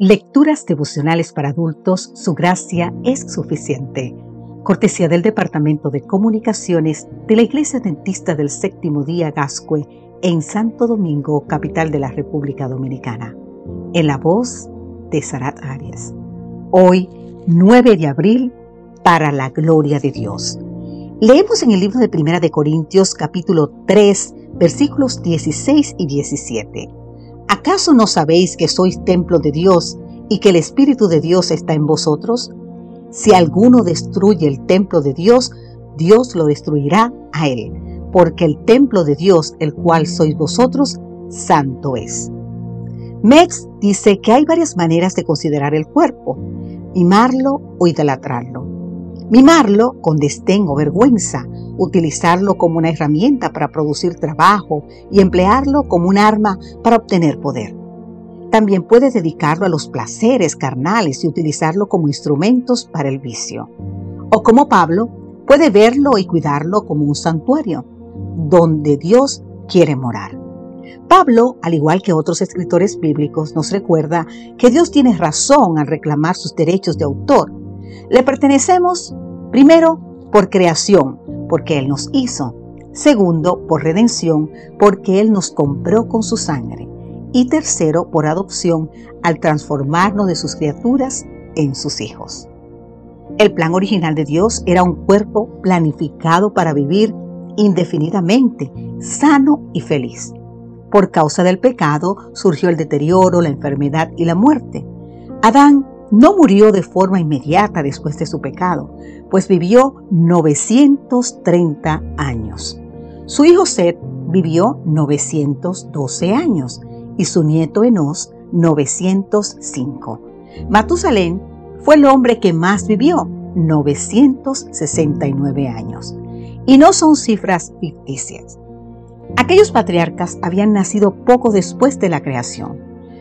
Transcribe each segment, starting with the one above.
Lecturas devocionales para adultos, su gracia es suficiente. Cortesía del Departamento de Comunicaciones de la Iglesia Dentista del Séptimo Día Gascue en Santo Domingo, capital de la República Dominicana. En la voz de Sarat Arias. Hoy, 9 de abril, para la gloria de Dios. Leemos en el libro de Primera de Corintios capítulo 3, versículos 16 y 17. ¿Acaso no sabéis que sois templo de Dios y que el Espíritu de Dios está en vosotros? Si alguno destruye el templo de Dios, Dios lo destruirá a él, porque el templo de Dios, el cual sois vosotros, santo es. Mex dice que hay varias maneras de considerar el cuerpo, mimarlo o idolatrarlo. Mimarlo con desdén o vergüenza, utilizarlo como una herramienta para producir trabajo y emplearlo como un arma para obtener poder. También puede dedicarlo a los placeres carnales y utilizarlo como instrumentos para el vicio. O como Pablo, puede verlo y cuidarlo como un santuario, donde Dios quiere morar. Pablo, al igual que otros escritores bíblicos, nos recuerda que Dios tiene razón al reclamar sus derechos de autor. Le pertenecemos, primero, por creación, porque Él nos hizo. Segundo, por redención, porque Él nos compró con su sangre. Y tercero, por adopción, al transformarnos de sus criaturas en sus hijos. El plan original de Dios era un cuerpo planificado para vivir indefinidamente, sano y feliz. Por causa del pecado surgió el deterioro, la enfermedad y la muerte. Adán no murió de forma inmediata después de su pecado, pues vivió 930 años. Su hijo Seth vivió 912 años y su nieto Enos 905. Matusalén fue el hombre que más vivió, 969 años. Y no son cifras ficticias. Aquellos patriarcas habían nacido poco después de la creación,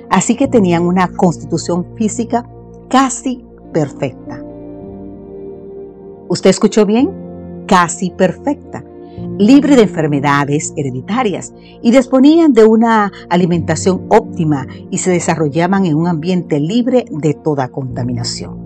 así que tenían una constitución física casi perfecta. ¿Usted escuchó bien? Casi perfecta, libre de enfermedades hereditarias y disponían de una alimentación óptima y se desarrollaban en un ambiente libre de toda contaminación.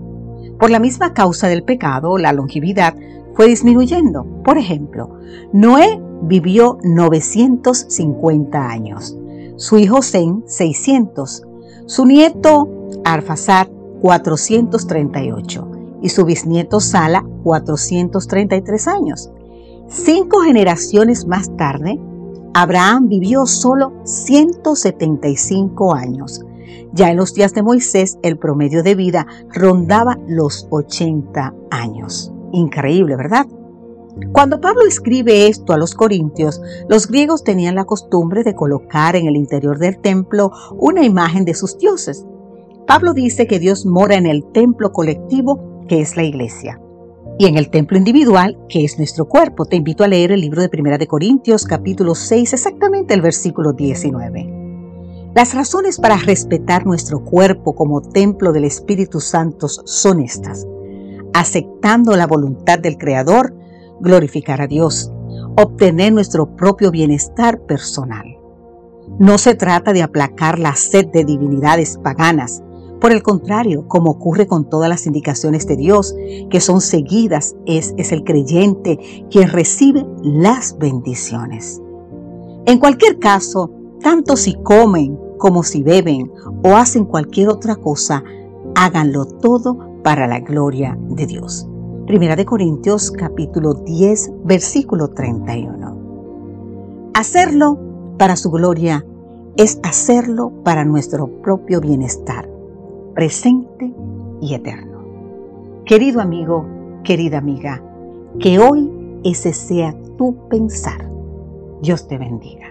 Por la misma causa del pecado, la longevidad fue disminuyendo. Por ejemplo, Noé vivió 950 años, su hijo Zen 600, su nieto Arfasad 438 y su bisnieto Sala 433 años. Cinco generaciones más tarde, Abraham vivió solo 175 años. Ya en los días de Moisés el promedio de vida rondaba los 80 años. Increíble, ¿verdad? Cuando Pablo escribe esto a los corintios, los griegos tenían la costumbre de colocar en el interior del templo una imagen de sus dioses. Pablo dice que Dios mora en el templo colectivo que es la iglesia y en el templo individual que es nuestro cuerpo. Te invito a leer el libro de Primera de Corintios capítulo 6, exactamente el versículo 19. Las razones para respetar nuestro cuerpo como templo del Espíritu Santo son estas. Aceptando la voluntad del Creador, glorificar a Dios, obtener nuestro propio bienestar personal. No se trata de aplacar la sed de divinidades paganas, por el contrario, como ocurre con todas las indicaciones de Dios que son seguidas, es, es el creyente quien recibe las bendiciones. En cualquier caso, tanto si comen como si beben o hacen cualquier otra cosa, háganlo todo para la gloria de Dios. Primera de Corintios capítulo 10 versículo 31. Hacerlo para su gloria es hacerlo para nuestro propio bienestar presente y eterno. Querido amigo, querida amiga, que hoy ese sea tu pensar. Dios te bendiga.